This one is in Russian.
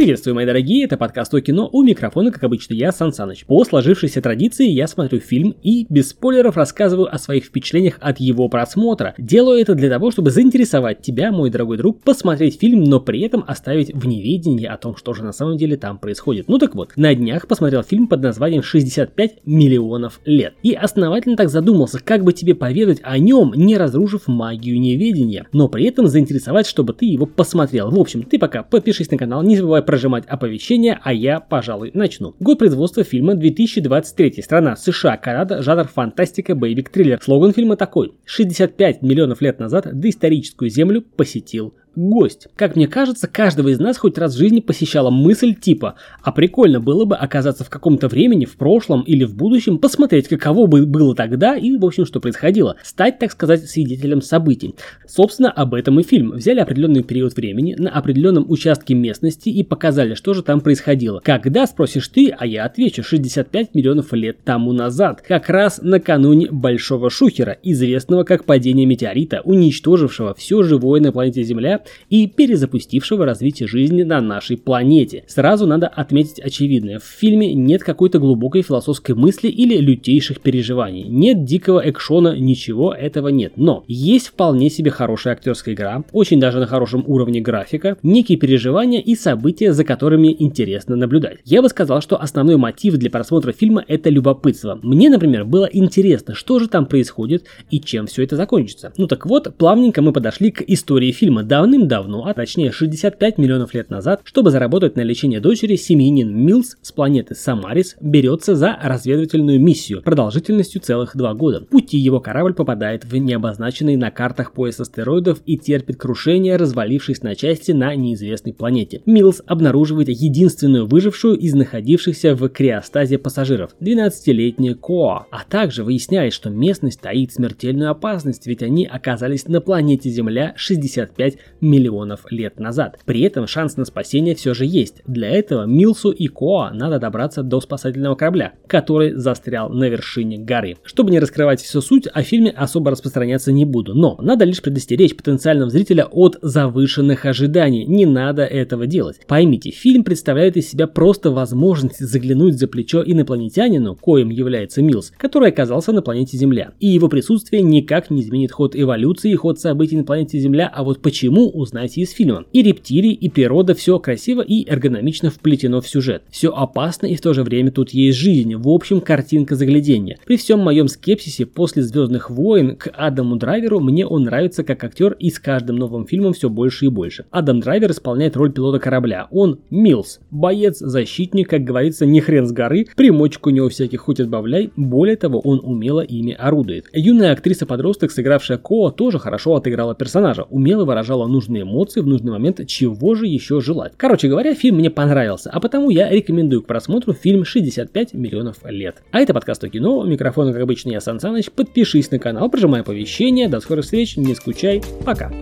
Приветствую, мои дорогие, это подкаст о кино, у микрофона, как обычно, я, Сан Саныч. По сложившейся традиции я смотрю фильм и без спойлеров рассказываю о своих впечатлениях от его просмотра. Делаю это для того, чтобы заинтересовать тебя, мой дорогой друг, посмотреть фильм, но при этом оставить в неведении о том, что же на самом деле там происходит. Ну так вот, на днях посмотрел фильм под названием «65 миллионов лет». И основательно так задумался, как бы тебе поведать о нем, не разрушив магию неведения, но при этом заинтересовать, чтобы ты его посмотрел. В общем, ты пока подпишись на канал, не забывай прожимать оповещения, а я, пожалуй, начну. Год производства фильма 2023. Страна США, Канада, жанр фантастика, боевик, триллер. Слоган фильма такой. 65 миллионов лет назад доисторическую землю посетил гость. Как мне кажется, каждого из нас хоть раз в жизни посещала мысль типа «А прикольно было бы оказаться в каком-то времени, в прошлом или в будущем, посмотреть, каково бы было тогда и, в общем, что происходило, стать, так сказать, свидетелем событий». Собственно, об этом и фильм. Взяли определенный период времени на определенном участке местности и показали, что же там происходило. Когда, спросишь ты, а я отвечу, 65 миллионов лет тому назад, как раз накануне Большого Шухера, известного как падение метеорита, уничтожившего все живое на планете Земля и перезапустившего развитие жизни на нашей планете. Сразу надо отметить очевидное. В фильме нет какой-то глубокой философской мысли или лютейших переживаний. Нет дикого экшона, ничего этого нет. Но есть вполне себе хорошая актерская игра, очень даже на хорошем уровне графика, некие переживания и события, за которыми интересно наблюдать. Я бы сказал, что основной мотив для просмотра фильма это любопытство. Мне, например, было интересно, что же там происходит и чем все это закончится. Ну так вот, плавненько мы подошли к истории фильма. Давно Давным-давно, а точнее 65 миллионов лет назад, чтобы заработать на лечение дочери, семьянин Милс с планеты Самарис берется за разведывательную миссию продолжительностью целых два года. В пути его корабль попадает в необозначенный на картах пояс астероидов и терпит крушение, развалившись на части на неизвестной планете. Милс обнаруживает единственную выжившую из находившихся в криостазе пассажиров – 12-летнюю Коа, а также выясняет, что местность таит смертельную опасность, ведь они оказались на планете Земля 65 миллионов лет назад. При этом шанс на спасение все же есть. Для этого Милсу и Коа надо добраться до спасательного корабля, который застрял на вершине горы. Чтобы не раскрывать всю суть, о фильме особо распространяться не буду, но надо лишь предостеречь потенциального зрителя от завышенных ожиданий. Не надо этого делать. Поймите, фильм представляет из себя просто возможность заглянуть за плечо инопланетянину, коим является Милс, который оказался на планете Земля. И его присутствие никак не изменит ход эволюции и ход событий на планете Земля, а вот почему узнаете из фильма. И рептилии, и природа, все красиво и эргономично вплетено в сюжет. Все опасно и в то же время тут есть жизнь. В общем, картинка заглядения. При всем моем скепсисе после Звездных войн к Адаму Драйверу мне он нравится как актер и с каждым новым фильмом все больше и больше. Адам Драйвер исполняет роль пилота корабля. Он Милс, боец, защитник, как говорится, не хрен с горы, примочек у него всяких хоть отбавляй, более того, он умело ими орудует. Юная актриса-подросток, сыгравшая Коа, тоже хорошо отыграла персонажа, умело выражала нужды нужные эмоции в нужный момент, чего же еще желать. Короче говоря, фильм мне понравился, а потому я рекомендую к просмотру фильм 65 миллионов лет. А это подкаст о кино, микрофон, как обычно, я Сан Саныч, подпишись на канал, прожимай оповещения, до скорых встреч, не скучай, пока.